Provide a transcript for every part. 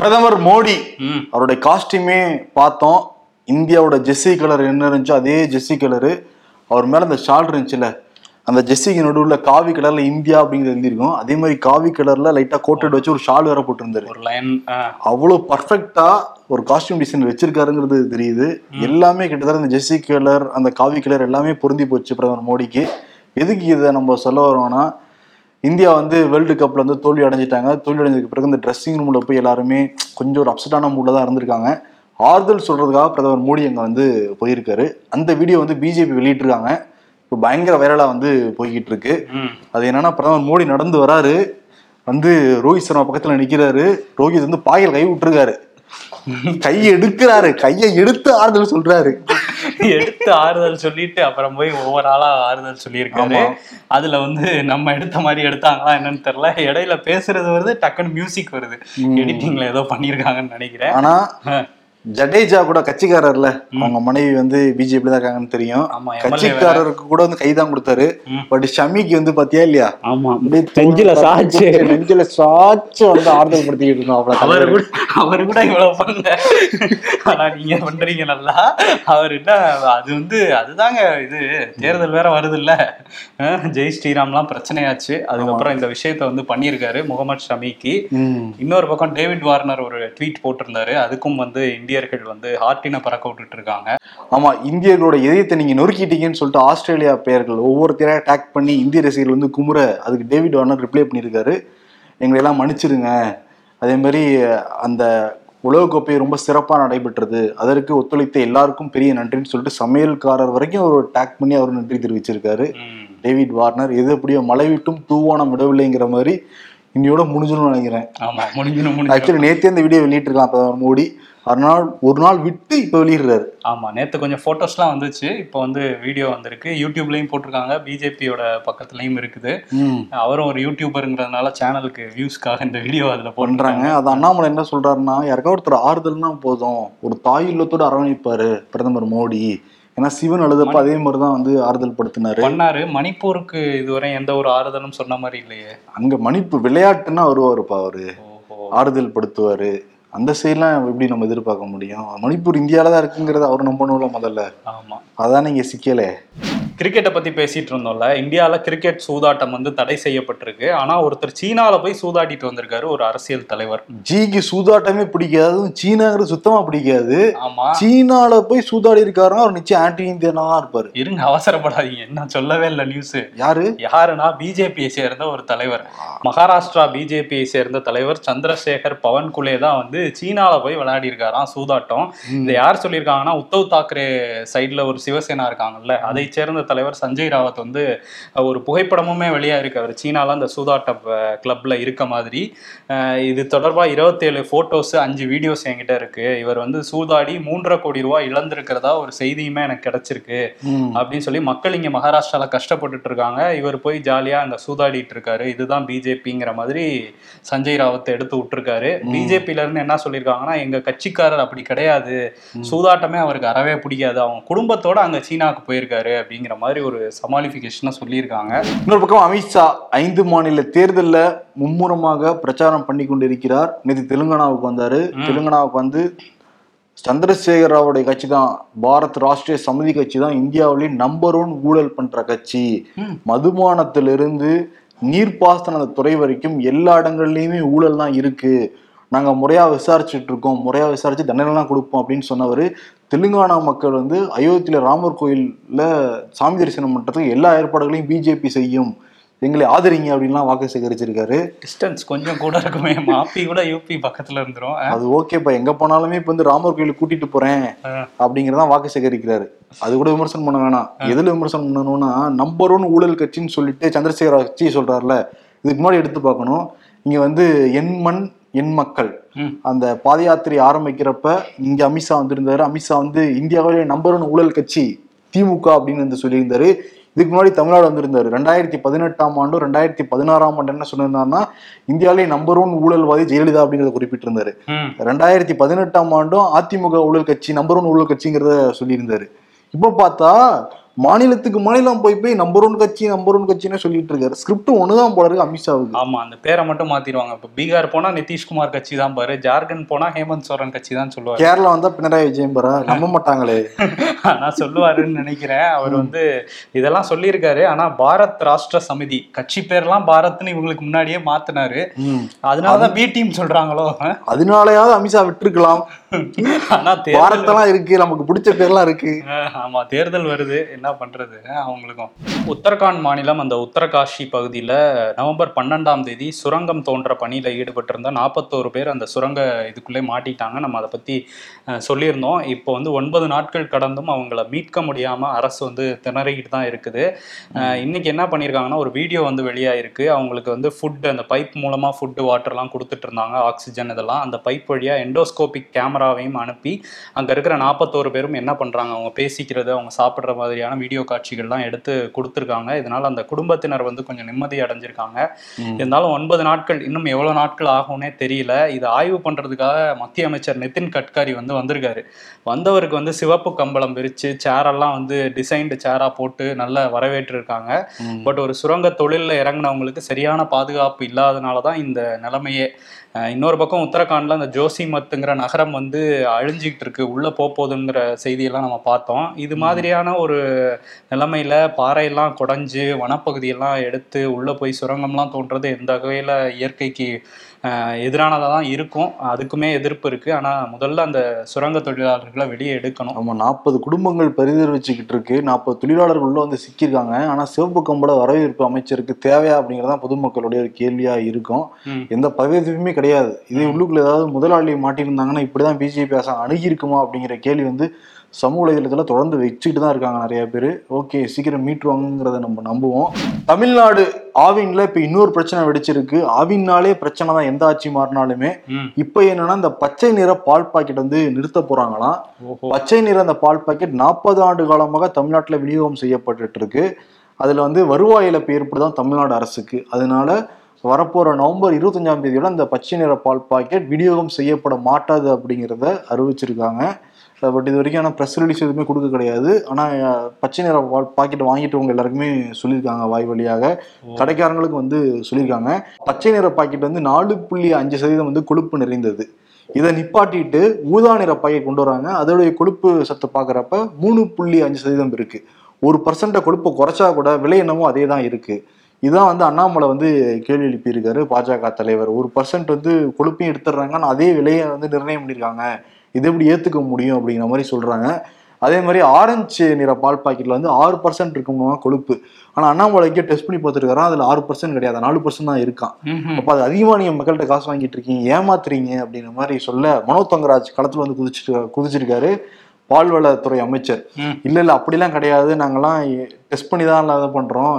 பிரதமர் மோடி அவருடைய காஸ்டியூமே பார்த்தோம். இந்தியாவோட ஜெர்சி கலர் என்ன இருந்துச்சோ அதே ஜெர்சி கலரு அவர் மேல அந்த ஷால் இருந்துச்சுல அந்த ஜெர்சிக்கு நடுவுல காவி கலர்ல இந்தியா அப்படிங்கிறது எழுதியிருக்கும். அதே மாதிரி காவி கலர்ல லைட்டா கோட்டட் வச்சு ஒரு ஷால் வேற போட்டிருந்தாரு. ஒரு லைன் அவ்வளவு பர்ஃபெக்டா ஒரு காஸ்டியூம் டிசைன் வச்சிருக்காருங்கிறது தெரியுது. எல்லாமே கிட்டத்தட்ட அந்த ஜெர்சி கலர் அந்த காவி கலர் எல்லாமே பொருந்தி போச்சு பிரதமர் மோடிக்கு. எதுக்கு இதை நம்ம சொல்ல வரோம்னா இந்தியா வந்து வேர்ல்டு கப்ல வந்து தோல்வி அடைஞ்சிட்டாங்க. தோல்வி அடைஞ்சதுக்கு பிறகு இந்த ட்ரெஸ்ஸிங் ரூம்ல போய் எல்லாருமே கொஞ்சம் ஒரு அப்செட்டான மூட்ல தான் இருந்திருக்காங்க. ஆறுதல் சொல்றதுக்காக பிரதமர் மோடி அங்க வந்து போயிருக்காரு. அந்த வீடியோ வந்து பிஜேபி வெளியிட்டிருக்காங்க. இப்போ பயங்கர வைரலா வந்து போய்கிட்டு இருக்கு அது என்னன்னா பிரதமர் மோடி நடந்து வராரு. வந்து ரோஹித் சர்மா பக்கத்துல நிக்கிறாரு. ரோஹித் வந்து பாயில் கை விட்டுருக்காரு. கையை எடுக்கிறாரு. கையை எடுத்து ஆறுதல் சொல்றாரு. எடுத்து ஆறுதல் சொல்லிட்டு அப்புறம் போய் ஒவ்வொரு ஆளா ஆறுதல் சொல்லியிருக்காரு. அதுல வந்து நம்ம எடுத்த மாதிரி எடுத்தாங்களா என்னன்னு தெரியல. இடையில பேசுறது வருது டக்குன்னு மியூசிக் வருது. எடிட்டிங்ல ஏதோ பண்ணிருக்காங்கன்னு நினைக்கிறேன். ஆனா ஜடேஜா கூட கட்சிக்காரர்ல. அவங்க மனைவி வந்து பிஜேபி தான் இருக்காங்கன்னு தெரியும். கட்சிக்காரருக்கு கூட வந்து கைதான் கொடுத்தாரு. பட் ஷமிக்கு வந்து பாத்தியா இல்லையா? ஆமா. நெஞ்சில சாச்சு. நெஞ்சில சாச்சு வந்து ஆறுதல் படுத்திக்கிட்டு இருந்தோம் அவ்வளவு அவரு. கூட அவரு கூட இவ்வளவு பண்ணல. ஆனா நீங்க பண்றீங்க நல்லா. அவர் என்ன அது வந்து அதுதாங்க இது. தேர்தல் வேற வருது இல்ல ஜெய் ஸ்ரீராம்லாம் பிரச்சனையாச்சு. அதுக்கப்புறம் இந்த விஷயத்த வந்து பண்ணியிருக்காரு முகமது ஷமிக்கு. இன்னொரு பக்கம் டேவிட் வார்னர் ஒரு ட்வீட் போட்டிருந்தாரு. அதுக்கும் வந்து இந்தியர்கள் வந்து ஹார்ட்டினை பறக்க விட்டுட்டு இருக்காங்க ஆமா இந்தியர்களோட இதயத்தை நீங்க நொறுக்கிட்டீங்கன்னு சொல்லிட்டு ஆஸ்திரேலியா பெயர்கள் ஒவ்வொருத்தரையும் அட்டாக் பண்ணி இந்திய ரசிகர்கள் வந்து குமுற. அதுக்கு டேவிட் வார்னர் ரிப்ளை பண்ணியிருக்காரு. எங்களை எல்லாம் மன்னிச்சிருங்க. அதே மாதிரி அந்த உலகக்கோப்பை ரொம்ப சிறப்பாக நடைபெற்றது. அதற்கு ஒத்துழைத்த எல்லாருக்கும் பெரிய நன்றின்னு சொல்லிட்டு சமையல்காரர் வரைக்கும் ஒரு டேக் பண்ணி அவர் நன்றி தெரிவிச்சிருக்காரு. டேவிட் வார்னர் எது எப்படியோ மழை விட்டும் தூவானம் விடவில்லைங்கிற மாதிரி இன்னையோட முடிஞ்சிடும்னு நினைக்கிறேன். ஆமா முடிஞ்சிடும் முடிஞ்சிடும். ஆக்சுவலி நேத்தே இந்த வீடியோ வெளியிட்டிருக்கலாம் பிரதமர் மோடி. அதனால் ஒரு நாள் விட்டு இப்போ வெளியிடுறாரு. ஆமா நேத்து கொஞ்சம் போட்டோஸ்லாம் வந்துச்சு. இப்போ வந்து வீடியோ வந்திருக்கு. யூடியூப்லயும் போட்டிருக்காங்க. பிஜேபியோட பக்கத்துலயும் இருக்குது. அவரும் ஒரு யூடியூபருங்கிறதுனால சேனலுக்கு வியூஸ்க்காக இந்த வீடியோ அதுல பண்றாங்க. போடுறாங்க அது அண்ணாமலை என்ன சொல்றாருன்னா யாருக்கா ஒருத்தர் ஆறுதல்னா போதும். ஒரு தாய் இல்லத்தோட அரவணைப்பாரு பிரதமர் மோடி. ஏன்னா சிவன் அழுதப்ப அதே மாதிரிதான் வந்து ஆறுதல் படுத்தினாரு. பண்ணாரு. மணிப்பூருக்கு இதுவரை எந்த ஒரு ஆறுதலும் சொன்ன மாதிரி இல்லையே. அங்க மணிப்பு விளையாட்டுன்னா வருவாருப்பா அவரு. ஆறுதல் படுத்துவாரு. அந்த சைட்லாம் எப்படி நம்ம எதிர்பார்க்க முடியும்? மணிப்பூர் இந்தியால தான் இருக்குங்கிறத அவர் நம்பணும்ல முதல்ல. ஆமா. அதான் இங்க சிக்கலே. கிரிக்கெட்டை பத்தி பேசிட்டு இருந்தோம்ல இந்தியால கிரிக்கெட் சூதாட்டம் வந்து தடை செய்யப்பட்டிருக்கு. ஆனா ஒருத்தர் சீனால போய் சூதாடிட்டு வந்திருக்காரு ஒரு அரசியல் தலைவர். ஜிக்கு சூதாட்டமே பிடிக்காது சீனாங்கிறது சுத்தமா பிடிக்காது. ஆமா. சீனால போய் சூதாடி இருக்காருன்னா அவர் நிச்சயம் ஆன்டி இந்தியனா இருப்பாரு. இருங்க அவசரப்படாதீங்க. என்ன சொல்லவே இல்லை நியூஸ் யாரு? யாருன்னா பிஜேபியை சேர்ந்த ஒரு தலைவர். மகாராஷ்டிரா பிஜேபியை சேர்ந்த தலைவர் சந்திரசேகர் பவன்குலே தான் வந்து சீனால போய் விளையாடி இருக்காராம் சூதாட்டம். இதை யார் சொல்லியிருக்காங்கன்னா உத்தவ் தாக்கரே சைடுல ஒரு சிவசேனா இருக்காங்கல்ல அதை சேர்ந்த தலைவர் சஞ்சய் ராவத் வந்து ஒரு புகைப்படமுமே வெளியா இருக்கு அவர் சீனால அந்த சூதாட்ட கிளப்ல இருக்க மாதிரி. இது தொடர்பா இருபத்தேழு போட்டோஸ் அஞ்சு வீடியோஸ் என்கிட்ட இருக்கு. இவர் வந்து சூதாடி மூன்றரை கோடி ரூபாய் இழந்திருக்கிறதா ஒரு செய்தியுமே எனக்கு கிடைச்சிருக்கு. அப்படின்னு சொல்லி மக்கள் இங்க மகாராஷ்டிரால கஷ்டப்பட்டுட்டு இருக்காங்க. இவர் போய் ஜாலியா அந்த சூதாடிட்டு இருக்காரு. இதுதான் பிஜேபிங்கிற மாதிரி சஞ்சய் ராவத்தை எடுத்து விட்டுருக்காரு. பிஜேபில இருந்து என்ன சொல்லியிருக்காங்கன்னா எங்க கட்சிக்காரர் அப்படி கிடையாது. சூதாட்டமே அவருக்கு அறவே பிடிக்காது. அவங்க குடும்பத்தோட அங்க சீனாவுக்கு போயிருக்காரு அப்படிங்கிற மாதிரி ஒரு சமாளிபிகேஷனா சொல்லியிருக்காங்க. இன்னொரு பக்கம் அமித்ஷா ஐந்து மாநில தேர்தல்ல மும்முரமாக பிரச்சாரம் பண்ணி கொண்டிருக்கிறார். நேற்று தெலுங்கானாவுக்கு வந்தாரு. தெலுங்கானாவுக்கு வந்து சந்திரசேகர் ராவுடைய கட்சி தான். பாரத் ராஷ்டிரிய சமிதி கட்சி தான் இந்தியாவிலேயே நம்பர் ஒன் ஊழல் பண்ற கட்சி. மதுபானத்திலிருந்து நீர்ப்பாசன துறை வரைக்கும் எல்லா இடங்கள்லயுமே ஊழல் தான் இருக்கு. நாங்க முறையா விசாரிச்சுட்டு இருக்கோம். முறையா விசாரிச்சு தண்டனைலாம் கொடுப்போம் அப்படின்னு சொன்னவர் தெலுங்கானா மக்கள் வந்து அயோத்தியில ராமர் கோயில்ல சாமி தரிசனம் பண்றதுக்கு எல்லா ஏற்பாடுகளையும் பிஜேபி செய்யும். எங்களை ஆதரிங்க அப்படின்லாம் வாக்கு சேகரிச்சிருக்காரு. டிஸ்டன்ஸ் கொஞ்சம் கூட இருக்குமே. மாப்பி கூட யூபி பக்கத்துல இருந்துரும். அது ஓகேப்பா எங்க போனாலுமே இப்ப வந்து ராமர் கோயிலுக்கு கூட்டிட்டு போறேன் அப்படிங்கறதான் வாக்கு சேகரிக்கிறாரு. அது கூட விமர்சனம் பண்ண வேணாம். எதுல விமர்சனம் பண்ணணும்னா நம்பர் ஒன் ஊழல் கட்சின்னு சொல்லிட்டு சந்திரசேகர கட்சி சொல்றாருல. இதுக்கு முன்னாடி எடுத்து பார்க்கணும். இங்க வந்து என் மண் என் மக்கள். அந்த பாத யாத்திரை ஆரம்பிக்கிறப்ப இங்க அமித்ஷா வந்திருந்தாரு. அமித்ஷா வந்து இந்தியாவிலே நம்பர் ஒன் ஊழல் கட்சி திமுக அப்படின்னு வந்து சொல்லியிருந்தாரு. இதுக்கு முன்னாடி தமிழ்நாடு வந்திருந்தாரு. ரெண்டாயிரத்தி பதினெட்டாம் ஆண்டும் ரெண்டாயிரத்தி பதினாறாம் ஆண்டு என்ன சொன்னிருந்தாருன்னா இந்தியாவிலே நம்பர் ஒன் ஊழல்வாதி ஜெயலலிதா அப்படிங்கறத குறிப்பிட்டிருந்தாரு. ரெண்டாயிரத்தி பதினெட்டாம் ஆண்டும் அதிமுக ஊழல் கட்சி நம்பர் ஒன் ஊழல் கட்சிங்கிறத சொல்லியிருந்தாரு. இப்போ பார்த்தா மாநிலத்துக்கு மாநிலம் போய் போய் நம்பர் ஒன் கட்சி நம்பர் ஒன் கட்சின்னு சொல்லிட்டு இருக்காரு. ஸ்கிரிப்ட் ஒண்ணுதான் போல இருக்கு அமித்ஷாவுக்கு. ஆமா அந்த பேரை மட்டும் மாத்திடுவாங்க. இப்ப பீகார் போனா நிதிஷ்குமார் கட்சி தான் பாரு ஜார்க்கண்ட் போனா ஹேமந்த் சோரன் கட்சி தான் சொல்லுவாரு. கேரளா வந்தா பினராயி விஜயன் பாரா? நம்ப மாட்டாங்களே. ஆனா சொல்லுவாருன்னு நினைக்கிறேன். அவர் வந்து இதெல்லாம் சொல்லியிருக்காரு. ஆனா பாரத் ராஷ்டிர சமிதி கட்சி பேர்லாம் பாரத்னு இவங்களுக்கு முன்னாடியே மாத்தினாரு. அதனாலதான் பி டீம் சொல்றாங்களோ? அதனாலயாவது அமித்ஷா விட்டுருக்கலாம். ஆனா தேர்தல் பாரத்தெல்லாம் இருக்கு நமக்கு பிடிச்ச பேர்லாம் இருக்கு. ஆமா தேர்தல் வருது. என்ன பண்றது? பண்ணுறது அவங்களுக்கும். உத்தரகாண்ட் மாநிலம் அந்த உத்தரகாஷி பகுதியில் நவம்பர் பன்னெண்டாம் தேதி சுரங்கம் தோன்ற பணியில் ஈடுபட்டிருந்த நாற்பத்தோரு பேர் அந்த சுரங்க இதுக்குள்ளே மாட்டிட்டாங்க. நம்ம அதை பற்றி சொல்லியிருந்தோம். இப்போ வந்து ஒன்பது நாட்கள் கடந்தும் அவங்கள மீட்க முடியாமல் அரசு வந்து திணறிக்கிட்டு தான் இருக்குது. இன்றைக்கி இன்னைக்கு என்ன பண்ணியிருக்காங்கன்னா ஒரு வீடியோ வந்து வெளியாயிருக்கு. அவங்களுக்கு வந்து ஃபுட் அந்த பைப் மூலமாக ஃபுட்டு வாட்டர்லாம் கொடுத்துட்டு இருந்தாங்க. ஆக்சிஜன் இதெல்லாம். அந்த பைப் வழியாக எண்டோஸ்கோபிக் கேமராவையும் அனுப்பி அங்கே இருக்கிற நாற்பத்தோரு பேரும் என்ன பண்ணுறாங்க அவங்க பேசிக்கிறது அவங்க சாப்பிட்ற மாதிரியான வீடியோ காட்சிகள்லாம் எடுத்து கொடுத்துருக்காங்க. இதனால அந்த குடும்பத்தினர் வந்து கொஞ்சம் நிம்மதி அடைஞ்சிருக்காங்க. இருந்தாலும் ஒன்பது நாட்கள் இன்னும் எவ்வளவு நாட்கள் ஆகும்னே தெரியல. இதை ஆய்வு பண்றதுக்காக மத்திய அமைச்சர் நிதின் கட்காரி வந்து வந்திருக்காரு. வந்தவருக்கு வந்து சிவப்பு கம்பளம் விரிச்சு சேரெல்லாம் வந்து டிசைன்டு சேரா போட்டு நல்லா வரவேற்றிருக்காங்க. பட் ஒரு சுரங்க தொழிலில் இறங்கினவங்களுக்கு சரியான பாதுகாப்பு இல்லாதனால தான் இந்த நிலைமையே இன்னொரு பக்கம் உத்தரகாண்ட்ல அந்த ஜோசிமத்துங்கிற நகரம் வந்து அழிஞ்சிக்கிட்டு இருக்கு. உள்ள போக போகுதுங்கிற செய்தியெல்லாம் நம்ம பார்த்தோம். இது மாதிரியான ஒரு நிலைமையில பாறையெல்லாம் குடஞ்சு வனப்பகுதியெல்லாம் எடுத்து உள்ள போய் சுரங்கம்லாம் தோன்றது எந்த வகையில இயற்கைக்கு எதிரானதாக தான் இருக்கும். அதுக்குமே எதிர்ப்பு இருக்கு. ஆனா முதல்ல அந்த சுரங்க தொழிலாளர்களை வெளியே எடுக்கணும். ஆமா நாற்பது குடும்பங்கள் பரிதவிச்சுக்கிட்டு இருக்கு. நாற்பது தொழிலாளர்கள் உள்ள வந்து சிக்கியிருக்காங்க. ஆனா சிவப்பு கம்பள வரவேற்பு அமைச்சருக்கு தேவையா அப்படிங்கறதான் பொதுமக்களுடைய ஒரு கேள்வியா இருக்கும். எந்த பதவியுமே கிடையாது. இதே உள்ளுக்குள்ள ஏதாவது முதலாளி மாட்டியிருந்தாங்கன்னா இப்படிதான் பிஜேபி அரசாங்கம் அணுகி இருக்குமா அப்படிங்கிற கேள்வி வந்து சமூக வலைதளத்துல தொடர்ந்து வச்சுக்கிட்டு தான் இருக்காங்க நிறைய பேர். ஓகே சீக்கிரம் மீட்டுருவாங்கிறத நம்ம நம்புவோம். தமிழ்நாடு ஆவின்ல இப்ப இன்னொரு பிரச்சனை வெடிச்சிருக்கு. ஆவின்னாலே பிரச்சனை தான் எந்த ஆட்சி மாறினாலுமே. இப்ப என்னன்னா இந்த பச்சை நிற பால் பாக்கெட் வந்து நிறுத்த போறாங்களாம். பச்சை நிற அந்த பால் பாக்கெட் நாற்பது ஆண்டு காலமாக தமிழ்நாட்டில் விநியோகம் செய்யப்பட்டுட்டு இருக்கு அதுல வந்து வருவாய் இழப்பு ஏற்படுதான் தமிழ்நாடு அரசுக்கு. அதனால வரப்போற நவம்பர் இருபத்தஞ்சாம் தேதியோட அந்த பச்சை நிற பால் பாக்கெட் விநியோகம் செய்யப்பட மாட்டாது அப்படிங்கிறத அறிவிச்சிருக்காங்க. பட் இது வரைக்கும் ஆனால் ப்ரெஸ் ரிலீஸ் எதுவுமே கொடுக்க கிடையாது. ஆனால் பச்சை நிற பாக்கெட் வாங்கிட்டவங்க எல்லாருக்குமே சொல்லியிருக்காங்க வாய் வழியாக. கடைக்காரங்களுக்கு வந்து சொல்லியிருக்காங்க. பச்சை நிற பாக்கெட் வந்து நாலு புள்ளி அஞ்சு சதவீதம் வந்து கொழுப்பு நிறைந்தது. இதை நிப்பாட்டிட்டு ஊதா நிற பாக்கெட் கொண்டு வராங்க. அதோடைய கொழுப்பு சத்து பார்க்குறப்ப மூணு புள்ளி அஞ்சு சதவீதம் இருக்கு. ஒரு பர்சன்ட கொழுப்பை குறைச்சா கூட விலை என்னமோ அதே தான் இருக்கு. இதான் வந்து அண்ணாமலை வந்து கேள்வி எழுப்பியிருக்காரு. பாஜக தலைவர். ஒரு பர்சன்ட் வந்து கொழுப்பையும் எடுத்துடுறாங்க ஆனால் அதே விலையை வந்து நிர்ணயம் பண்ணியிருக்காங்க. இது எப்படி ஏற்றுக்க முடியும் அப்படிங்கிற மாதிரி சொல்றாங்க. அதே மாதிரி ஆரஞ்சு நிற பால் பாக்கெட்ல வந்து ஆறு பர்சன்ட் இருக்குமா கொழுப்பு. ஆனால் அண்ணாமலைக்கே டெஸ்ட் பண்ணி பார்த்துருக்காரு அதில் ஆறு பர்சன்ட் கிடையாது. நாலு பர்சன்ட் தான் இருக்கான். அப்ப அது அதிகமா நீங்க மக்கள்கிட்ட காசு வாங்கிட்டு இருக்கீங்க ஏமாத்துறீங்க அப்படிங்கிற மாதிரி சொல்ல மனோ தங்கராஜ் களத்துல வந்து குதிச்சிட்டு குதிச்சிருக்காரு பால்வளத்துறை அமைச்சர். இல்ல இல்ல அப்படிலாம் கிடையாது. நாங்கெல்லாம் டெஸ்ட் பண்ணி தான் இதை பண்றோம்.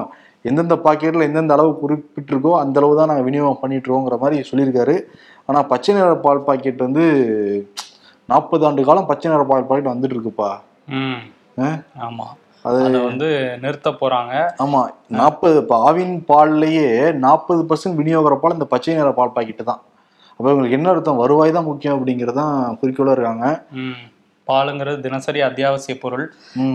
எந்தெந்த பாக்கெட்ல எந்தெந்த அளவு குறிப்பிட்டிருக்கோ அந்த அளவு தான் நாங்க விநியோகம் பண்ணிட்டு இருக்கோங்கிற மாதிரி சொல்லியிருக்காரு. ஆனா பச்சை நிற பால் பாக்கெட் வந்து நாற்பது ஆண்டு காலம் பச்சை நிற பால் பாக்கெட் வந்துட்டு இருக்குப்பா? ஆமா. அது வந்து நிறுத்த போறாங்க. ஆமா நாற்பது இப்போ ஆவின் பால்லையே நாற்பது பர்சன்ட் விநியோகிற பால் இந்த பச்சை நிற பால் பாக்கெட்டு தான். அப்போ இவங்களுக்கு என்ன அர்த்தம்? வருவாய் தான் முக்கியம் அப்படிங்கிறதான் குறிக்கோளா இருக்காங்க. பாலுங்கிறது தினசரி அத்தியாவசிய பொருள்.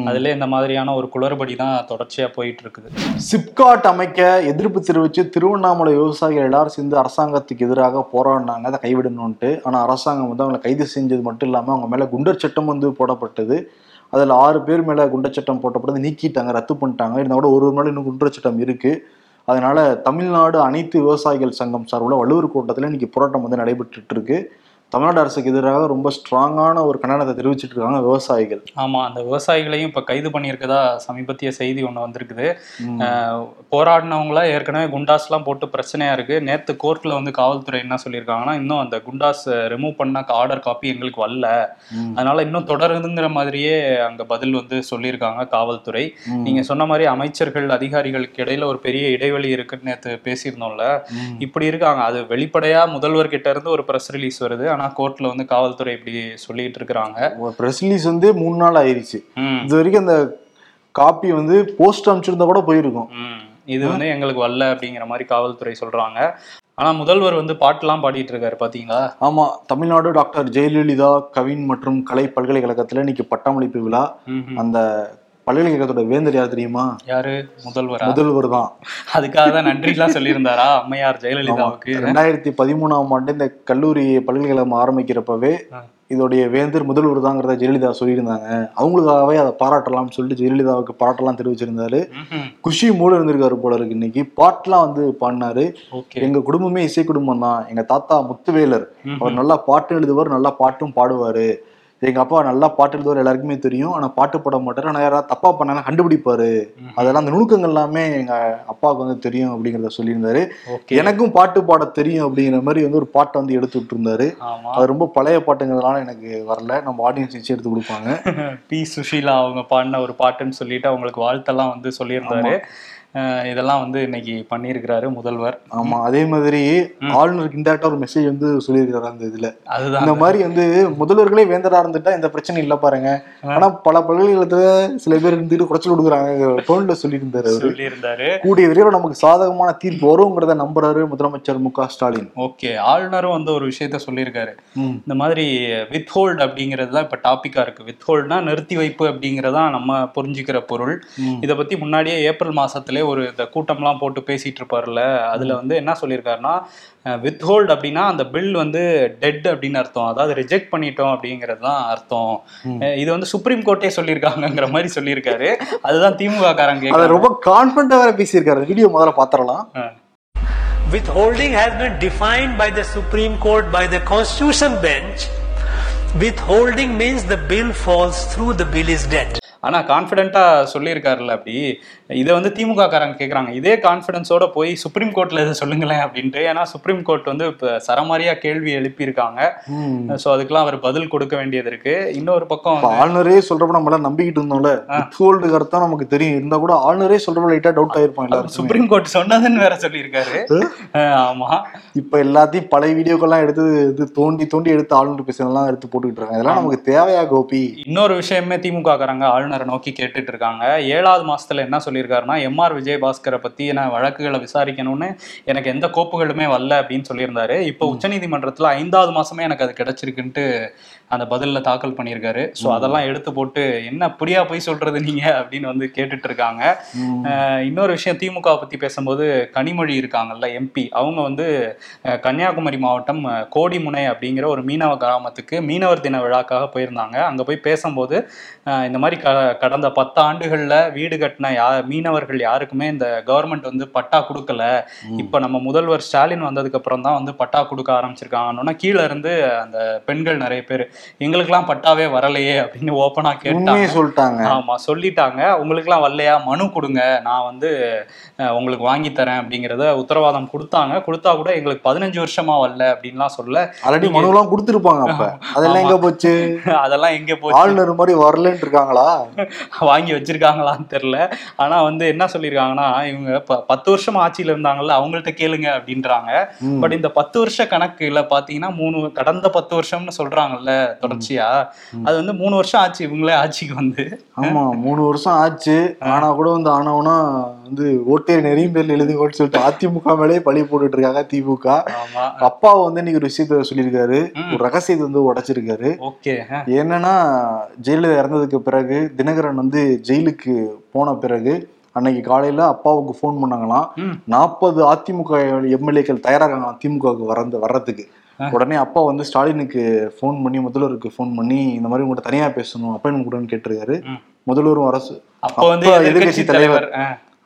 அதுல இந்த மாதிரியான ஒரு குளறுபடி தான் தொடர்ச்சியா போயிட்டு இருக்குது சிப்காட் அமைக்க எதிர்ப்பு தெரிவித்து திருவண்ணாமலை விவசாயிகள் எல்லாரும் சேர்ந்து அரசாங்கத்துக்கு எதிராக போராடினாங்க. அதை கைவிடணும்ட்டு ஆனா அரசாங்கம் வந்து அவங்களை கைது செஞ்சது மட்டும் இல்லாம அவங்க மேல குண்டர் சட்டம் வந்து போடப்பட்டது. அதுல ஆறு பேர் மேல குண்டர் சட்டம் போட்டப்பட்டது நீக்கிட்டாங்க ரத்து பண்ணிட்டாங்க. இருந்தா கூட ஒரு ஒரு மேல இன்னும் குண்டர் சட்டம் இருக்கு. அதனால தமிழ்நாடு அனைத்து விவசாயிகள் சங்கம் சார்பில் வள்ளுவர் கூட்டத்தில் இன்னைக்கு போராட்டம் வந்து நடைபெற்றுட்டு இருக்கு. தமிழ்நாடு அரசுக்கு எதிராக ரொம்ப ஸ்ட்ராங்கான ஒரு கண்டனத்தை தெரிவிச்சிட்டு இருக்காங்க விவசாயிகள். ஆமா அந்த விவசாயிகளையும் இப்ப கைது பண்ணியிருக்கதா சமீபத்திய செய்தி ஒண்ணு வந்திருக்குது. போராடினவங்கள ஏற்கனவே குண்டாஸ்லாம் போட்டு பிரச்சனையா இருக்கு. நேத்து கோர்ட்ல வந்து காவல்துறை என்ன சொல்லியிருக்காங்கன்னா இன்னும் அந்த குண்டாஸ் ரிமூவ் பண்ண ஆர்டர் காப்பி எங்களுக்கு வரல. அதனால இன்னும் தொடருதுங்கிற மாதிரியே அங்க பதில் வந்து சொல்லியிருக்காங்க காவல்துறை. நீங்க சொன்ன மாதிரி அமைச்சர்கள் அதிகாரிகளுக்கு இடையில ஒரு பெரிய இடைவெளி இருக்குன்னு நேத்து பேசியிருந்தோம்ல. இப்படி இருக்காங்க. அது வெளிப்படையா முதல்வர் கிட்ட இருந்து ஒரு பிரஸ் ரிலீஸ் வருது. ஆனா கோர்ட்ல வந்து காவல்துறை இப்படி சொல்லிட்டு இருக்கிறாங்க. ப்ரெஸ் ரிலீஸ் வந்து மூணு நாள் ஆயிருச்சு. இது வரைக்கும் அந்த காப்பி வந்து போஸ்ட் அனுப்பிச்சிருந்தா கூட போயிருக்கும். இது வந்து எங்களுக்கு வரல அப்படிங்கிற மாதிரி காவல்துறை சொல்றாங்க. ஆனா முதல்வர் வந்து பாட்டுலாம் பாடிட்டு இருக்காரு பாத்தீங்களா? ஆமா தமிழ்நாடு டாக்டர் ஜெயலலிதா கவின் மற்றும் கலை பல்கலைக்கழகத்துல இன்னைக்கு பட்டமளிப்பு விழா. அந்த பல்கலைக்கழகத்தோட வேந்தர் யார் தெரியுமா? யாரு? முதல்வரா? முதல்வர் தான். அதுக்காக தான் நன்றிலாம் சொல்லியிருந்தாரா? அம்மையார் ஜெயலலிதாவுக்கு? ரெண்டாயிரத்தி பதிமூணாம் ஆண்டு இந்த கல்லூரி பல்கலைக்கழகம் ஆரம்பிக்கிறப்பவே. இதோடைய வேந்தர் முதல்வர் தாங்கிறத ஜெயலலிதா சொல்லியிருந்தாங்க. அவங்களுக்காகவே அதை பாராட்டலாம்னு சொல்லிட்டு ஜெயலலிதாவுக்கு பாராட்டலாம் தெரிவிச்சிருந்தாரு. குஷி மூல இருந்திருக்காரு போல இருக்கு இன்னைக்கு. பாட்டுலாம் வந்து பாடினாரு. எங்க குடும்பமே இசை குடும்பம் தான். எங்க தாத்தா முத்துவேலர். அவர் நல்லா பாட்டு எழுதுவார் நல்லா பாட்டும் பாடுவாரு. எங்க அப்பா நல்லா பாட்டு எழுதுவார் எல்லாருக்குமே தெரியும். ஆனா பாட்டு பாட மாட்டாரு. ஆனா யாராவது தப்பா பண்ணாலும் கண்டுபிடிப்பாரு. அதெல்லாம் அந்த நுணுக்கங்கள் எல்லாமே எங்க அப்பாவுக்கு வந்து தெரியும் அப்படிங்கறத சொல்லியிருந்தாரு. எனக்கும் பாட்டு பாட தெரியும் அப்படிங்கிற மாதிரி வந்து ஒரு பாட்டை வந்து எடுத்து ஆமா. அது ரொம்ப பழைய பாட்டுங்கிறதுனால எனக்கு வரல. நம்ம ஆடியன்ஸ் வச்சு எடுத்து கொடுப்பாங்க. பி சுஷீலா அவங்க பாடின ஒரு பாட்டுன்னு சொல்லிட்டு அவங்களுக்கு வாழ்த்தெல்லாம் வந்து சொல்லியிருந்தாரு. இதெல்லாம் வந்து இன்னைக்கு பண்ணியிருக்கிறாரு முதல்வர். ஆமா அதே மாதிரி ஆளுநருக்கு இன்டேரக்டா ஒரு மெசேஜ் வந்து சொல்லியிருக்காரு அந்த இதுல. அதுதான் இந்த மாதிரி வந்து முதல்வர்களே வேந்தரா இருந்துட்டா எந்த பிரச்சனையும் இல்ல பாருங்க. ஆனா பல பல்கலைக்கழகத்துல சில பேர் இருந்துட்டு குறைச்சல் கொடுக்குறாங்க டோன்ல சொல்லியிருந்தாரு அவரு. சொல்லியிருந்தாரு. கூடிய விரைவில் நமக்கு சாதகமான தீர்ப்பு வருங்கிறத நம்புறாரு முதலமைச்சர் மு க ஸ்டாலின். ஓகே ஆளுநரும் வந்து ஒரு விஷயத்த சொல்லியிருக்காரு. இந்த மாதிரி வித்ஹோல்ட் அப்படிங்கிறது தான் இப்போ டாப்பிக்காக இருக்கு. வித்ஹோல்ட்னா நிறுத்தி வைப்பு அப்படிங்கிறதா நம்ம புரிஞ்சுக்கிற பொருள். இதை பத்தி முன்னாடியே ஏப்ரல் மாசத்திலே ஒரு இந்த கூட்டம்லாம் போட்டு பேசிட்டு இருப்பார்ல அதுல வந்து என்ன சொல்லியிருக்காருன்னா வித்ஹோல்ட் அப்படின்னா அந்த பில் வந்து டெட் அப்படின்னு அர்த்தம். அதாவது ரிஜெக்ட் பண்ணிட்டோம் அப்படிங்கிறது தான் அர்த்தம் இது வந்து சுப்ரீம் கோர்ட்டே சொல்லியிருக்காங்கங்கிற மாதிரி சொல்லியிருக்காரு. அதுதான் திமுக காரங்க அதை ரொம்ப கான்பிடண்டா வேற பேசியிருக்காரு. வீடியோ முதல்ல பாத்திரலாம் Withholding has been defined by the Supreme Court by the Constitution bench. Withholding means the bill falls through, the bill is dead. ஆனா கான்ஃபிடென்ட்டா சொல்லியிருக்காருல்ல அப்படி. இதை வந்து திமுக காரங்க கேக்குறாங்க. இதே கான்ஃபிடன்ஸோட போய் சுப்ரீம் கோர்ட்ல இதை சொல்லுங்களேன் அப்படின்ட்டு. ஏன்னா சுப்ரீம் கோர்ட் வந்து இப்ப சரமாரியா கேள்வி எழுப்பியிருக்காங்க. ஸோ அதுக்கெல்லாம் அவர் பதில் கொடுக்க வேண்டியது இருக்கு. இன்னொரு பக்கம் ஆளுநரே சொல்றப்ப நம்ம எல்லாம் நம்பிக்கிட்டு இருந்தோம்ல. வித்ஹோல்டு அர்த்தம் நமக்கு தெரியும். இருந்தா கூட ஆளுநரே சொல்றப்ப லைட்டா டவுட் ஆயிருப்போம் எல்லாரும் சுப்ரீம் கோர்ட் சொன்னதுன்னு வேற சொல்லியிருக்காரு. ஆமா. இப்ப எல்லாத்தையும் பழைய வீடியோக்கெல்லாம் எடுத்து இது தோண்டி தோண்டி எடுத்து ஆளுநர் பேசுறதெல்லாம் எடுத்து போட்டுக்கிட்டு இருக்காங்க இதெல்லாம் நமக்கு தேவையா கோபி? இன்னொரு விஷயமே திமுக காரங்க ஆளுநரை நோக்கி கேட்டுட்டு இருக்காங்க. ஏழாவது மாசத்துல என்ன சொல்லியிருக்காருன்னா எம்ஆர் விஜயபாஸ்கரை பத்தி நான் வழக்குகளை விசாரிக்கணும்னு எனக்கு எந்த கோப்புகளுமே வரல அப்படின்னு சொல்லியிருந்தாரு. இப்போ உச்சநீதிமன்றத்துல ஐந்தாவது மாசமே எனக்கு அது கிடைச்சிருக்குன்ட்டு அந்த பதில்ல தாக்கல் பண்ணியிருக்காரு. ஸோ அதெல்லாம் எடுத்து போட்டு என்ன புரியா போய் சொல்றது நீங்க? அப்படின்னு வந்து கேட்டுட்டு இருக்காங்க இன்னொரு விஷயம் திமுக பத்தி பேசும்போது கனிமொழி இருக்காங்கல்ல எம்பி அவங்க வந்து கன்னியாகுமரி மாவட்டம் கோடிமுனை அப்படிங்கிற ஒரு மீனவ கிராமத்துக்கு மீனவர் தின விழாக்காக போயிருந்தாங்க. அங்க போய் பேசும்போது இந்த மாதிரி க கடந்த பத்து ஆண்டுகள்ல வீடு கட்டின யா மீனவர்கள் யாருக்குமே இந்த கவர்மெண்ட் வந்து பட்டா கொடுக்கல. இப்ப நம்ம முதல்வர் ஸ்டாலின் வந்ததுக்கு அப்புறம் தான் வந்து பட்டா கொடுக்க ஆரம்பிச்சிருக்காங்கன்னா கீழே இருந்து அந்த பெண்கள் நிறைய பேர் எங்களுக்கெல்லாம் பட்டாவே வரலையே அப்படின்னு ஓப்பனா கேட்டாங்க. சொல்லிட்டாங்க. ஆமா சொல்லிட்டாங்க. உங்களுக்குலாம் வரலையா? மனு கொடுங்க. நான் வந்து உங்களுக்கு வாங்கி தரேன் அப்படிங்கறத உத்தரவாதம் கொடுத்தாங்க. கொடுத்தா கூட எங்களுக்கு பதினஞ்சு வருஷமா வரல அப்படின்லாம் சொல்ல. ஆல்ரெடி மனுவெல்லாம் கொடுத்துருப்பாங்க அப்ப. அதெல்லாம் எங்க போச்சு? அதெல்லாம் எங்க போச்சு? ஆளுநர் மாதிரி வரலன்னு இருக்காங்களா? வாங்கி வச்சிருக்காங்களான்னு தெரியல. ஆனா வந்து என்ன சொல்லியிருக்காங்கன்னா இவங்க பத்து வருஷம் ஆட்சியில இருந்தாங்கல்ல அவங்கள்ட்ட கேளுங்க அப்படின்றாங்க. பட் இந்த பத்து வருஷ கணக்குல பாத்தீங்கன்னா மூணு கடந்த பத்து வருஷம்னு சொல்றாங்கல்ல தொடர்ச்சியா. அது வந்து மூணு வருஷம் ஆச்சு இவங்களே ஆட்சிக்கு வந்து. ஆமா மூணு வருஷம் ஆச்சு. ஆனா கூட வந்து ஆனவனா வந்து ஓட்டேரி நெறியும் பேர்ல எழுதுங்கன்னு சொல்லிட்டு அதிமுக மேலே பழி போட்டுட்டு இருக்காங்க திமுக. ஆமா. அப்பா வந்து இன்னைக்கு ஒரு விஷயத்த சொல்லியிருக்காரு. ஒரு ரகசியத்தை வந்து உடைச்சிருக்காரு. என்னன்னா ஜெயலலிதா இறந்ததுக்கு பிறகு தினகரன் வந்து ஜெயிலுக்கு போன பிறகு அன்னைக்கு காலையில அப்பாவுக்கு ஃபோன் பண்ணாங்களாம். நாற்பது அதிமுக எம்எல்ஏக்கள் தயாராகாங்களாம் திமுகவுக்கு வரந்து வர்றதுக்கு. உடனே அப்பா வந்து ஸ்டாலினுக்கு ஃபோன் பண்ணி முதல்வருக்கு ஃபோன் பண்ணி இந்த மாதிரி உங்கள்கிட்ட தனியா பேசணும் அப்பாயின்மெண்ட் கொடுன்னு கேட்டிருக்காரு. முதல்வரும் அரசு அப்போ வந்து எதிர்க்கட்சி தலைவர்.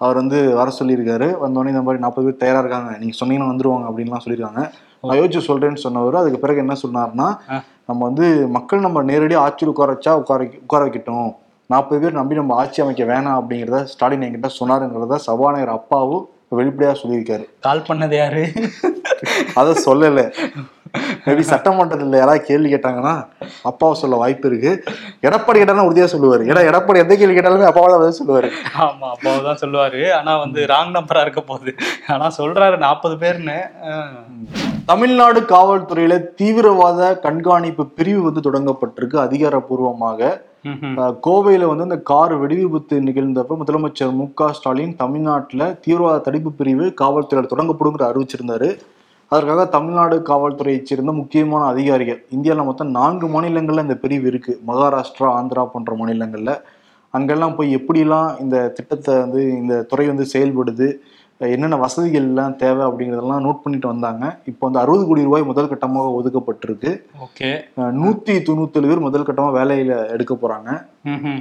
அவர் வந்து வர சொல்லியிருக்காரு. வந்தோடனே இந்த மாதிரி நாற்பது பேர் தயாரா இருக்காங்க. நீங்க சொன்னீங்கன்னா வந்துருவாங்க அப்படின்லாம் சொல்லியிருக்காங்க. நான் யோசிச்சு சொல்றேன்னு சொன்னவர் அதுக்கு பிறகு என்ன சொன்னாருன்னா ஆ. நம்ம வந்து மக்கள் நம்ம நேரடியாக ஆட்சியில் உட்கார வச்சா உட்கார உட்கார வைக்கட்டும். நாற்பது பேர் நம்பி நம்ம ஆட்சி அமைக்க வேணாம் அப்படிங்கிறத ஸ்டாலின் என்கிட்ட சொன்னாருங்கிறத சபாநாயகர் அப்பாவும் வெளிப்படையா சொல்லியிருக்காரு. கால் பண்ணது யாரு? அதை சொல்லல. மேபி சட்டமன்றத்தில் யாராவது கேள்வி கேட்டாங்கன்னா அப்பாவை சொல்ல வாய்ப்பு இருக்கு. எடப்பாடி கேட்டாலும் உறுதியா சொல்லுவாரு. ஏன்னா எடப்பாடி எந்த கேள்வி கேட்டாலுமே அப்பாவை தான் பதில் சொல்லுவாரு. ஆமா அப்பாவுதான் சொல்லுவாரு. ஆனா வந்து ராங் நம்பரா இருக்க போகுது. ஆனா சொல்றாரு நாற்பது பேர்னு. தமிழ்நாடு காவல்துறையில தீவிரவாத கண்காணிப்பு பிரிவு வந்து தொடங்கப்பட்டிருக்கு அதிகாரப்பூர்வமாக. கோவையில வந்து இந்த கார் வெடிவிபத்து நிகழ்ந்தப்ப முதலமைச்சர் மு க ஸ்டாலின் தமிழ்நாட்டுல தீவிரவாத தடுப்பு பிரிவு காவல்துறையில தொடங்கப்படுங்கிற அறிவிச்சிருந்தாரு. அதற்காக தமிழ்நாடு காவல்துறையைச் சேர்ந்த முக்கியமான அதிகாரிகள். இந்தியாவில் மொத்தம் நான்கு மாநிலங்கள்ல இந்த பிரிவு இருக்கு. மகாராஷ்டிரா ஆந்திரா போன்ற மாநிலங்கள்ல. அங்கெல்லாம் போய் எப்படிலாம் இந்த திட்டத்தை வந்து இந்த துறை வந்து செயல்படுது என்னென்ன வசதிகள் எல்லாம் தேவை அப்படிங்கிறதெல்லாம் நோட் பண்ணிட்டு வந்தாங்க. இப்போ வந்து அறுபது கோடி ரூபாய் முதல் கட்டமாக ஒதுக்கப்பட்டிருக்கு. ஓகே. நூத்தி தொண்ணூத்தேழு பேர் முதல் கட்டமா வேலையில எடுக்க ம்ஹும்.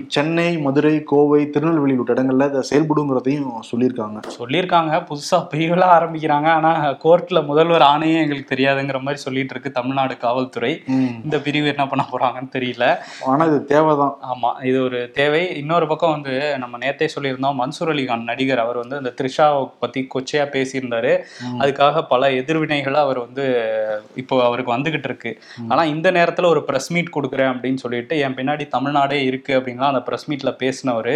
சென்னை மதுரை கோவை திருநெல்வேலி உள்ளிட்ட இடங்கள்ல இதை செயல்படுங்கிறதையும் சொல்லியிருக்காங்க. சொல்லியிருக்காங்க. புதுசா பிரிவுலாம் ஆரம்பிக்கிறாங்க. ஆனா கோர்ட்ல முதல்வர் ஆணையே எங்களுக்கு தெரியாதுங்கிற மாதிரி சொல்லிட்டு இருக்கு தமிழ்நாடு காவல்துறை. இந்த பிரிவு என்ன பண்ண போறாங்கன்னு தெரியல. ஆனா இது தேவைதான். ஆமா இது ஒரு தேவை. இன்னொரு பக்கம் வந்து நம்ம நேத்தே சொல்லியிருந்தோம் மன்சூர் அலிகான் நடிகர் அவர் வந்து இந்த த்ரிஷாவை பத்தி கொச்சையா பேசியிருந்தாரு. அதுக்காக பல எதிர்வினைகளை அவர் வந்து இப்போ அவருக்கு வந்துகிட்டு இருக்கு. ஆனா இந்த நேரத்துல ஒரு பிரஸ் மீட் கொடுக்குறேன் அப்படின்னு சொல்லிட்டு என் பின்னாடி தமிழ்நாடே இருக்கு அப்படின்லாம் அந்த பிரஸ் மீட்ல பேசினவர்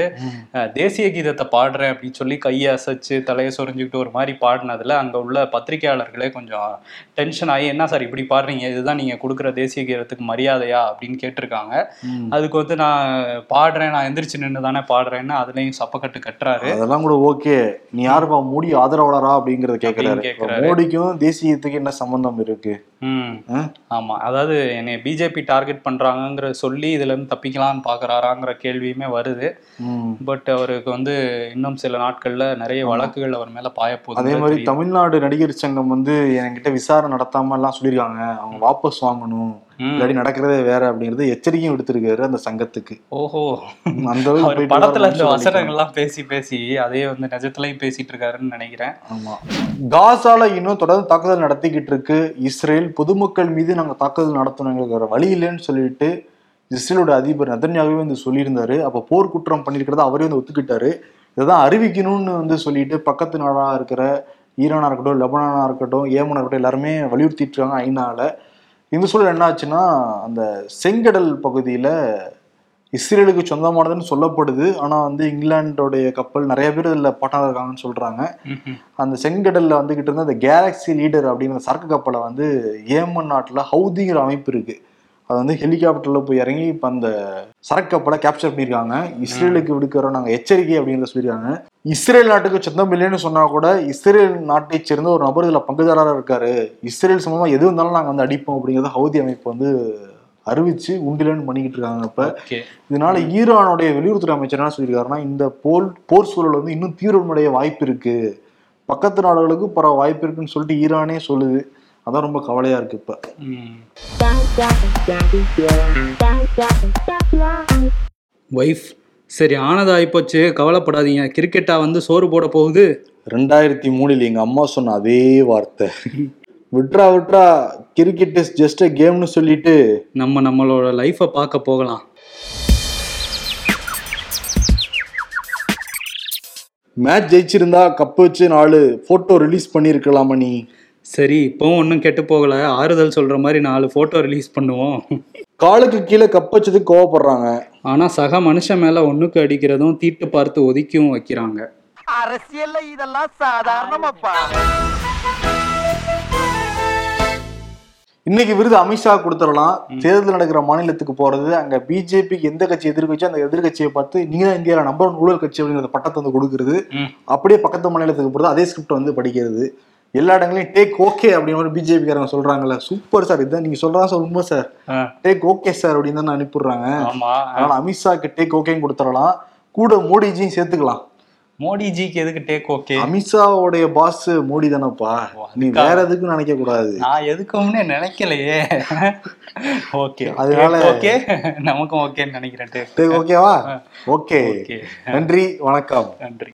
தேசிய கீதத்தை பாடுறேன் அப்படின்னு சொல்லி கையை அசைச்சு தலையை சொரிஞ்சுக்கிட்டு ஒரு மாதிரி பாடினதுல அங்க உள்ள பத்திரிகையாளர்களே கொஞ்சம் டென்ஷன் ஆகி என்ன சார் இப்படி பாடுறீங்க? இதுதான் நீங்க கொடுக்குற தேசிய கீதத்துக்கு மரியாதையா? அப்படின்னு கேட்டிருக்காங்க. அதுக்கு வந்து நான் பாடுறேன் நான் எந்திரிச்சு நின்று தானே பாடுறேன்னு அதுலயும் சப்பக்கட்டு கட்டுறாரு. அதெல்லாம் கூட ஓகே. நீ யாருப்பா மோடி ஆதரவாளரா அப்படிங்கறத. இப்ப மோடிக்கும் தேசியத்துக்கு என்ன சம்பந்தம் இருக்கு? ஆமா. அதாவது என்னை பிஜேபி டார்கெட் பண்றாங்கங்கிற சொல்லி இதுல இருந்து தப்பிக்கலாம்னு பாக்குறாராங்கிற கேள்வியுமே வருது. பட் அவருக்கு வந்து இன்னும் சில நாட்கள்ல நிறைய வழக்குகள் அவர் மேல பாய அதே மாதிரி தமிழ்நாடு நடிகர் சங்கம் வந்து என்கிட்ட விசாரணை நடத்தாம எல்லாம் சொல்லியிருக்காங்க. அவங்க வாபஸ் வாங்கணும். இல்லாட்டி நடக்கிறதே வேற அப்படிங்கறது எச்சரிக்கையும் விடுத்திருக்காரு அந்த சங்கத்துக்கு. ஓஹோ. அந்த படத்துல இந்த வசனங்கள்லாம் பேசி பேசி அதே வந்து நிஜத்துலயும் பேசிட்டு இருக்காருன்னு நினைக்கிறேன். ஆமா. காசால இன்னும் தொடர்ந்து தாக்குதல் நடத்திக்கிட்டு இருக்கு. இஸ்ரேல் பொதுமக்கள் மீது நாங்க தாக்குதல் நடத்தணுங்கிற வழி இல்லைன்னு சொல்லிட்டு இஸ்ரேலோட அதிபர் நதன்யாகவே வந்து சொல்லியிருந்தாரு. அப்ப போர் குற்றம் பண்ணிருக்கிறத அவரே வந்து ஒத்துக்கிட்டாரு. இதைதான் அறிவிக்கணும்னு வந்து சொல்லிட்டு பக்கத்து நாடா இருக்கிற ஈரானா இருக்கட்டும் லெபனானா இருக்கட்டும் ஏமனா இருக்கட்டும் எல்லாருமே வலியுறுத்திட்டு இருக்காங்க ஐநால. இந்த சூழல் என்ன ஆச்சுன்னா அந்த செங்கடல் பகுதியில இஸ்ரேலுக்கு சொந்தமானதுன்னு சொல்லப்படுது. ஆனா வந்து இங்கிலாந்தோடைய கப்பல் நிறைய பேர் இதுல பாட்டாக இருக்காங்கன்னு சொல்றாங்க. ம்ஹும். அந்த செங்கடல்ல வந்துகிட்டு இருந்த அந்த கேலக்ஸி லீடர் அப்படிங்கிற சரக்கு கப்பலை வந்து ஏமன் நாட்டுல ஹவுதிங்கிற அமைப்பு இருக்கு. அது வந்து ஹெலிகாப்டர்ல போய் இறங்கி இப்ப அந்த சரக்கு கப்பலை கேப்சர் பண்ணியிருக்காங்க. இஸ்ரேலுக்கு விடுக்கிறோம் நாங்க எச்சரிக்கை அப்படிங்கிறத சொல்லியிருக்காங்க. இஸ்ரேல் நாட்டுக்கு சொந்தம் இல்லைன்னு சொன்னா கூட இஸ்ரேல் நாட்டை சேர்ந்த ஒரு நபர் இதுல பங்குதாரரா இருக்காரு. இஸ்ரேல் சம்பந்தமா எது இருந்தாலும் நாங்க வந்து அடிப்போம் அப்படிங்கறத ஹவுதி அமைப்பு வந்து அறிவிச்சு உண்டிலன்னு பண்ணிக்கிட்டு இருக்காங்க இப்ப. இதனால ஈரானுடைய வெளியுறவுத்துறை அமைச்சர் என்ன சொல்லியிருக்காருன்னா இந்த போர் போர் சூழல் வந்து இன்னும் தீவிரமடைய வாய்ப்பு இருக்கு. பக்கத்து நாடுகளுக்கு பரவ வாய்ப்பு இருக்குன்னு சொல்லிட்டு ஈரானே சொல்லுது. அதான் ரொம்ப கவலையா இருக்கு இப்ப. ஒய்ஃப் சரி ஆனது ஆயிப்போச்சு. கவலைப்படாதீங்க. கிரிக்கெட்டா வந்து சோறு போட போகுது. ரெண்டாயிரத்தி மூணில் எங்க அம்மா சொன்ன அதே வார்த்தை. விட்ரா விட்ரா கிரிக்கெட் இஸ் ஜஸ்ட் அ கேம்னு சொல்லிட்டு நம்ம நம்மளோட லைஃப்பை பார்க்க போகலாம். மேட்ச் ஜெயிச்சிருந்தா கப் வச்சு நாலு போட்டோ ரிலீஸ் பண்ணிருக்கலாமா நீ? சரி இப்போவும் ஒன்றும் கெட்டு போகல. ஆறுதல் சொல்ற மாதிரி நாலு போட்டோ ரிலீஸ் பண்ணுவோம். காலுக்கு கீழே கப் வச்சதுக்கு கோவப்படுறாங்க. ஆனா சக மனுஷன் மேல ஒண்ணுக்கு அடிக்கிறதும் தீட்டு பார்த்து ஒதுக்கியும் வைக்கிறாங்க. அரசியல்ல இதெல்லாம் சாதாரணமாப்பா. இன்னைக்கு விருது அமித்ஷா கொடுத்துடலாம். தேர்தல் நடக்கிற மாநிலத்துக்கு போறது அங்க பிஜேபிக்கு எந்த கட்சி எதிர்கட்சி அந்த எதிர்கட்சியை பார்த்து நீங்க தான் இந்தியாவில நம்பர் ஒன் ஊழல் கட்சி அப்படிங்கிற பட்டத்தை வந்து கொடுக்கறது. அப்படியே பக்கத்து மாநிலத்துக்கு போறது அதே ஸ்கிரிப்ட் வந்து படிக்கிறது. எல்லா இடங்களையும் டேக் ஓகே அப்படின்னு ஒரு பிஜேபிக்காரங்க சொல்றாங்கல்ல. சூப்பர் சார் இதான் நீங்க சொல்றதா சார் உண்மை சார் டேக் ஓகே சார் அப்படின்னு தான் அனுப்பிடுறாங்க அதனால அமித்ஷாக்கு டேக் ஓகேன்னு கொடுத்துடலாம். கூட மோடிஜியும் சேர்த்துக்கலாம். மோடிஜிக்கு எதுக்கு டேக் ஓகே அமித்ஷாவுடைய பாஸ் மோடி தானப்பா. நீ வேற எதுக்கும் நினைக்க கூடாது நான் எதுக்கும்னு நினைக்கலையே. ஓகே அதனால- ஓகே நமக்கும் ஓகேன்னு நினைக்கிறேன் டேக் ஓகேவா ஓகே ஓகே நன்றி வணக்கம். நன்றி.